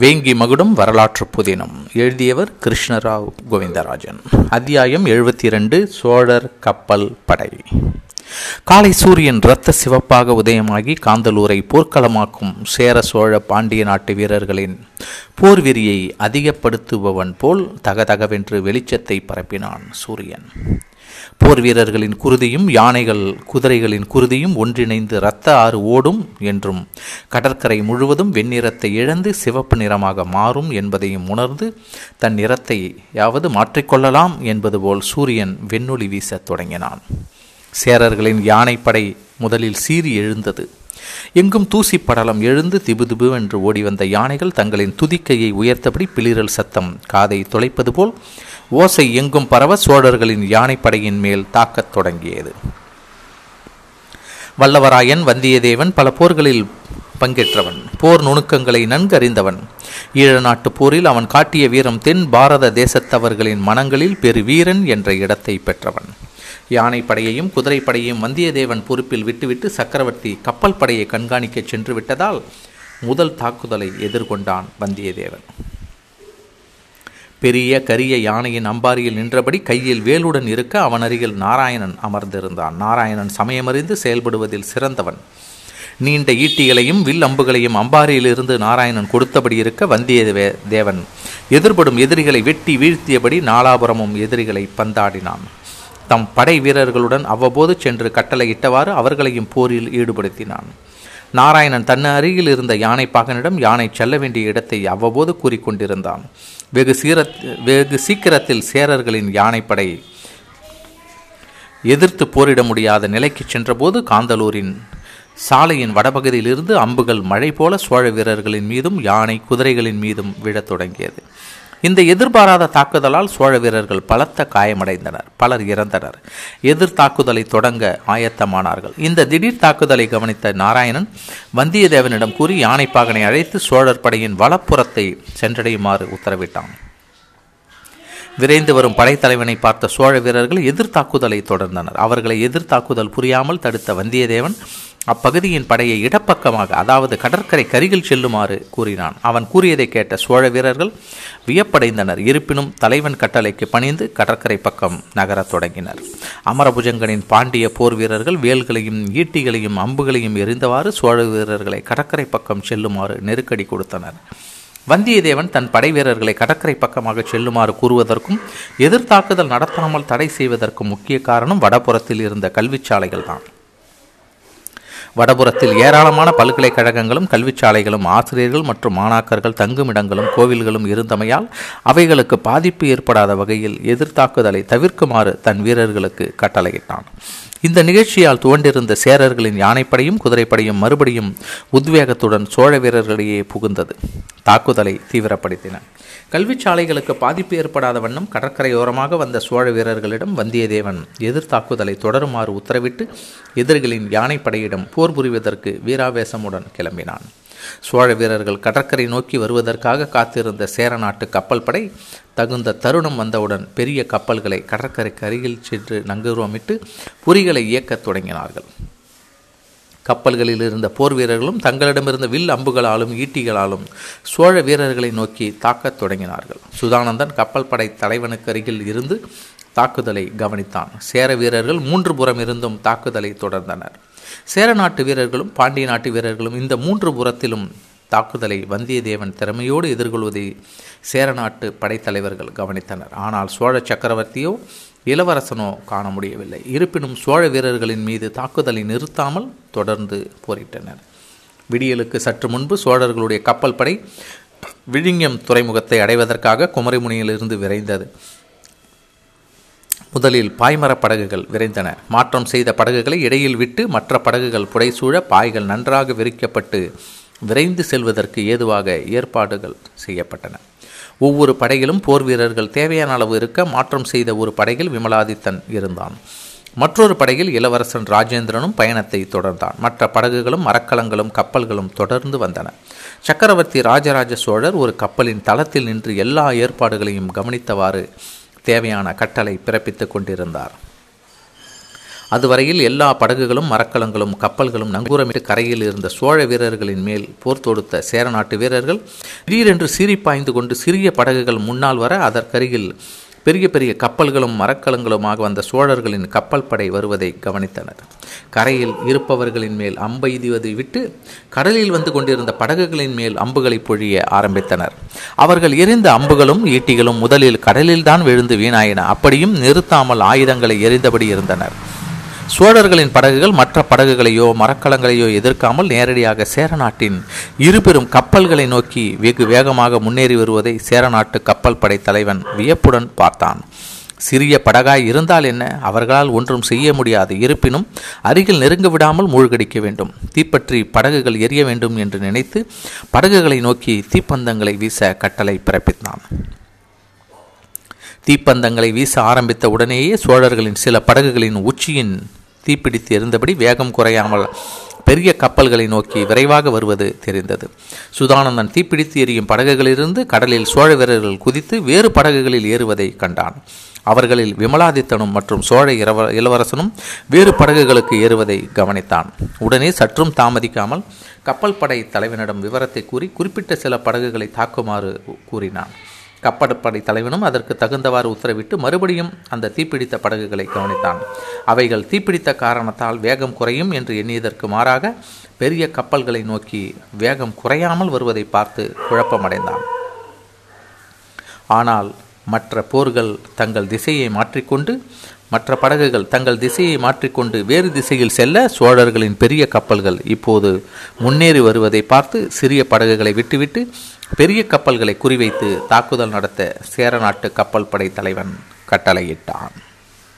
வேங்கி மகுடம் வரலாற்று புதினம். எழுதியவர் கிருஷ்ணராவ் கோவிந்தராஜன். அத்தியாயம் எழுபத்தி இரண்டு சோழர் கப்பல் படை. காலை சூரியன் இரத்த சிவப்பாக உதயமாகி காந்தலூரை போர்க்களமாக்கும் சேர சோழ பாண்டிய நாட்டு வீரர்களின் போர்விரியை அதிகப்படுத்துபவன் போல் தகதகவென்று வெளிச்சத்தை பரப்பினான் சூரியன். போர் வீரர்களின் குருதியும் யானைகள் குதிரைகளின் குருதியும் ஒன்றிணைந்து இரத்த ஆறு ஓடும் என்றும் கடற்கரை முழுவதும் வெண்ணிறத்தை இழந்து சிவப்பு நிறமாக மாறும் என்பதையும் உணர்ந்து தன் நிறத்தை யாவது மாற்றிக்கொள்ளலாம் என்பது போல் சூரியன் வெண்ணொளி வீசத் தொடங்கினான். சேரர்களின் யானைப்படை முதலில் சீறி எழுந்தது. எங்கும் தூசி படலம் எழுந்து திபுதிபு என்று ஓடி வந்த யானைகள் தங்களின் துதிக்கையை உயர்த்தபடி பிளிரல் சத்தம் காதை தொலைப்பது போல் ஓசை எங்கும் பரவ சோழர்களின் யானைப்படையின் மேல் தாக்கத் தொடங்கியது. வல்லவராயன் வந்தியத்தேவன் பல போர்களில் பங்கேற்றவன். போர் நுணுக்கங்களை நன்கறிந்தவன். ஈழ நாட்டு போரில் அவன் காட்டிய வீரம் தென் பாரத தேசத்தவர்களின் மனங்களில் பெரு வீரன் என்ற இடத்தை பெற்றவன். யானைப்படையையும் குதிரைப்படையையும் வந்தியத்தேவன் பொறுப்பில் விட்டுவிட்டு சக்கரவர்த்தி கப்பல் படையை கண்காணிக்க சென்று விட்டதால் முதல் தாக்குதலை எதிர்கொண்டான் வந்தியத்தேவன். பெரிய கரிய யானையின் அம்பாரியில் நின்றபடி கையில் வேலுடன் இருக்க அவன் அருகில் நாராயணன் அமர்ந்திருந்தான். நாராயணன் சமயமறிந்து செயல்படுவதில் சிறந்தவன். நீண்ட ஈட்டிகளையும் வில் அம்புகளையும் அம்பாரியில் இருந்து நாராயணன் கொடுத்தபடி இருக்க வந்திய தேவன் எதிர்படும் எதிரிகளை வெட்டி வீழ்த்தியபடி நாலாபுரமும் எதிரிகளை பந்தாடினான். தம் படை வீரர்களுடன் அவ்வப்போது சென்று கட்டளையிட்டவாறு அவர்களையும் போரில் ஈடுபடுத்தினான். நாராயணன் தன் அருகில் இருந்த யானை பாகனிடம் யானை செல்ல வேண்டிய இடத்தை அவ்வப்போது கூறிக்கொண்டிருந்தான். வெகு சீர வெகு சீக்கிரத்தில் சேரர்களின் யானைப்படை எதிர்த்து போரிட முடியாத நிலைக்கு சென்றபோது காந்தலூரின் சாலையின் வடபகுதியிலிருந்து அம்புகள் மழை போல சோழ வீரர்களின் மீதும் யானை குதிரைகளின் மீதும் விழத் தொடங்கியது. இந்த எதிர்பாராத தாக்குதலால் சோழ வீரர்கள் பலத்த காயமடைந்தனர் பலர் இறந்தனர். எதிர் தாக்குதலை தொடங்க ஆயத்தமானார்கள். இந்த திடீர் தாக்குதலை கவனித்த நாராயணன் வந்தியத்தேவனிடம் கூறி யானைப்பாகனை அழைத்து சோழர் படையின் வலப்புறத்தை சென்றடையுமாறு உத்தரவிட்டான். விரைந்து வரும் படைத்தலைவனை பார்த்த சோழ வீரர்கள் எதிர் தாக்குதலை தொடர்ந்தனர். அவர்களை எதிர் தாக்குதல் புரியாமல் தடுத்த வந்தியத்தேவன் அப்பகுதியின் படையை இடப்பக்கமாக அதாவது கடற்கரை கருகில் செல்லுமாறு கூறினான். அவன் கூறியதை கேட்ட சோழ வீரர்கள் வியப்படைந்தனர். இருப்பினும் தலைவன் கட்டளைக்கு பணிந்து கடற்கரை பக்கம் நகரத் தொடங்கினர். அமரபுஜங்கனின் பாண்டிய போர் வீரர்கள் வேல்களையும் ஈட்டிகளையும் அம்புகளையும் எரிந்தவாறு சோழ வீரர்களை கடற்கரை பக்கம் செல்லுமாறு நெருக்கடி கொடுத்தனர். வந்தியத்தேவன் தன் படை வீரர்களை கடற்கரை பக்கமாக செல்லுமாறு கூறுவதற்கும் எதிர்த்தாக்குதல் நடத்தாமல் தடை செய்வதற்கும் முக்கிய காரணம் வடபுறத்தில் இருந்த கல்விச்சாலைகள் தான் வடபுறத்தில் ஏராளமான பல்கலைக்கழகங்களும் கல்விச்சாலைகளும் ஆசிரியர்கள் மற்றும் மாணாக்கர்கள் தங்குமிடங்களும் கோவில்களும் இருந்தமையால் அவைகளுக்கு பாதிப்பு ஏற்படாத வகையில் எதிர்த்தாக்குதலை தவிர்க்குமாறு தன் வீரர்களுக்கு கட்டளையிட்டான். இந்த நிகழ்ச்சியால் துவண்டிருந்த சேரர்களின் யானைப்படையும் குதிரைப்படையும் மறுபடியும் உத்வேகத்துடன் சோழ வீரர்களிடையே புகுந்தது. தாக்குதலை தீவிரப்படுத்தின. கல்விச்சாலைகளுக்கு பாதிப்பு ஏற்படாத வண்ணம் கடற்கரையோரமாக வந்த சோழ வீரர்களிடம் வந்தியத்தேவன் எதிர்த்தாக்குதலை தொடருமாறு உத்தரவிட்டு எதிரிகளின் யானைப்படையிடம் போர் புரிவதற்கு வீராவேசமுடன் கிளம்பினான். சோழ வீரர்கள் கடற்கரை நோக்கி வருவதற்காக காத்திருந்த சேர நாட்டு கப்பல் படை தகுந்த தருணம் வந்தவுடன் பெரிய கப்பல்களை கடற்கரைக்கு அருகில் சென்று நங்கூரமிட்டு புரிகளை இயக்கத் தொடங்கினார்கள். கப்பல்களில் இருந்த போர் வீரர்களும் தங்களிடமிருந்த வில் அம்புகளாலும் ஈட்டிகளாலும் சோழ வீரர்களை நோக்கி தாக்கத் தொடங்கினார்கள். சுதானந்தன் கப்பல் படை தலைவனுக்கு அருகில் இருந்து தாக்குதலை கவனித்தான். சேர வீரர்கள் மூன்று புறம் இருந்தும் தாக்குதலை தொடர்ந்தனர். சேர நாட்டு வீரர்களும் பாண்டிய நாட்டு வீரர்களும் இந்த மூன்று புறத்திலும் தாக்குதலை வந்தியத்தேவன் திறமையோடு எதிர்கொள்வதை சேர நாட்டு படைத்தலைவர்கள் கவனித்தனர். ஆனால் சோழ சக்கரவர்த்தியோ இளவரசனோ காண முடியவில்லை. இருப்பினும் சோழ வீரர்களின் மீது தாக்குதலை நிறுத்தாமல் தொடர்ந்து போரிட்டனர். விடியலுக்கு சற்று முன்பு சோழர்களுடைய கப்பல் படை விழிங்கம் துறைமுகத்தை அடைவதற்காக குமரிமுனையிலிருந்து விரைந்தது. முதலில் பாய்மரப் படகுகள் விரைந்தன. மாற்றம் செய்த படகுகளை இடையில் விட்டு மற்ற படகுகள் புடைசூழ பாய்கள் நன்றாக விரிக்கப்பட்டு விரைந்து செல்வதற்கு ஏதுவாக ஏற்பாடுகள் செய்யப்பட்டன. ஒவ்வொரு படையிலும் போர் வீரர்கள் தேவையான அளவு இருக்க மாற்றம் செய்த ஒரு படையில் விமலாதித்தன் இருந்தான். மற்றொரு படையில் இளவரசன் ராஜேந்திரனும் பயணத்தை தொடர்ந்தான். மற்ற படகுகளும் மரக்கலங்களும் கப்பல்களும் தொடர்ந்து வந்தன. சக்கரவர்த்தி ராஜராஜ சோழர் ஒரு கப்பலின் தளத்தில் நின்று எல்லா ஏற்பாடுகளையும் கவனித்தவாறு தேவையான கட்டளை பிறப்பித்துக் கொண்டிருந்தார். அதுவரையில் எல்லா படகுகளும் மரக்கலங்களும் கப்பல்களும் நங்கூரமிட்டு கரையில் இருந்த சோழ வீரர்களின் மேல் போர் தொடுத்த சேர நாட்டு வீரர்கள் திடீரென்று சீறி பாய்ந்து கொண்டு சிறிய படகுகள் முன்னால் வர அதற்கருகில் பெரிய பெரிய கப்பல்களும் மரக்கலங்களுமாக வந்த சோழர்களின் கப்பல் படை வருவதை கவனித்தனர். கரையில் இருப்பவர்களின் மேல் அம்பெய்துவதை விட்டு கடலில் வந்து கொண்டிருந்த படகுகளின் மேல் அம்புகளை பொழிய ஆரம்பித்தனர். அவர்கள் எரிந்த அம்புகளும் ஈட்டிகளும் முதலில் கடலில்தான் விழுந்து வீணாயின. அப்படியும் நிறுத்தாமல் ஆயுதங்களை எரிந்தபடி இருந்தனர். சோழர்களின் படகுகள் மற்ற படகுகளையோ மரக்கலங்களையோ எதிர்க்காமல் நேரடியாக சேரநாட்டின் இருபெரும் கப்பல்களை நோக்கி வெகு வேகமாக முன்னேறி வருவதை சேரநாட்டு கப்பல் படை தலைவன் வியப்புடன் பார்த்தான். சிறிய படகாய் இருந்தால் என்ன? அவர்களால் ஒன்றும் செய்ய முடியாது. இருப்பினும் அருகில் நெருங்க விடாமல் மூழ்கடிக்க வேண்டும். தீப்பற்றி படகுகள் எரிய வேண்டும் என்று நினைத்து படகுகளை நோக்கி தீப்பந்தங்களை வீச கட்டளை பிறப்பித்தான். தீப்பந்தங்களை வீச ஆரம்பித்த உடனேயே சோழர்களின் சில படகுகளின் உச்சியின் தீப்பிடித்து எரிந்தபடி வேகம் குறையாமல் பெரிய கப்பல்களை நோக்கி விரைவாக வருவது தெரிந்தது. சுதானந்தன் தீப்பிடித்து எரியும் படகுகளிலிருந்து கடலில் சோழ வீரர்கள் குதித்து வேறு படகுகளில் ஏறுவதை கண்டான். அவர்களில் விமலாதித்தனும் மற்றும் சோழ இரவ இளவரசனும் வேறு படகுகளுக்கு ஏறுவதை கவனித்தான். உடனே சற்றும் தாமதிக்காமல் கப்பல் படை தலைவனிடம் விவரத்தை கூறி குறிப்பிட்ட சில படகுகளை தாக்குமாறு கூறினான். கப்பற்படை தலைவனும் அதற்கு தகுந்தவாறு உத்தரவிட்டு மறுபடியும் அந்த தீப்பிடித்த படகுகளை கவனித்தான். அவைகள் தீப்பிடித்த காரணத்தால் வேகம் குறையும் என்று எண்ணியதற்கு மாறாக பெரிய கப்பல்களை நோக்கி வேகம் குறையாமல் வருவதை பார்த்து குழப்பமடைந்தான். ஆனால் மற்ற போர்கள் தங்கள் திசையை மாற்றிக்கொண்டு மற்ற படகுகள் தங்கள் திசையை மாற்றிக்கொண்டு வேறு திசையில் செல்ல சோழர்களின் பெரிய கப்பல்கள் இப்போது முன்னேறி வருவதை பார்த்து சிறிய படகுகளை விட்டுவிட்டு பெரிய கப்பல்களை குறிவைத்து தாக்குதல் நடத்த சேர நாட்டு கப்பல் படை தலைவன் கட்டளையிட்டான்.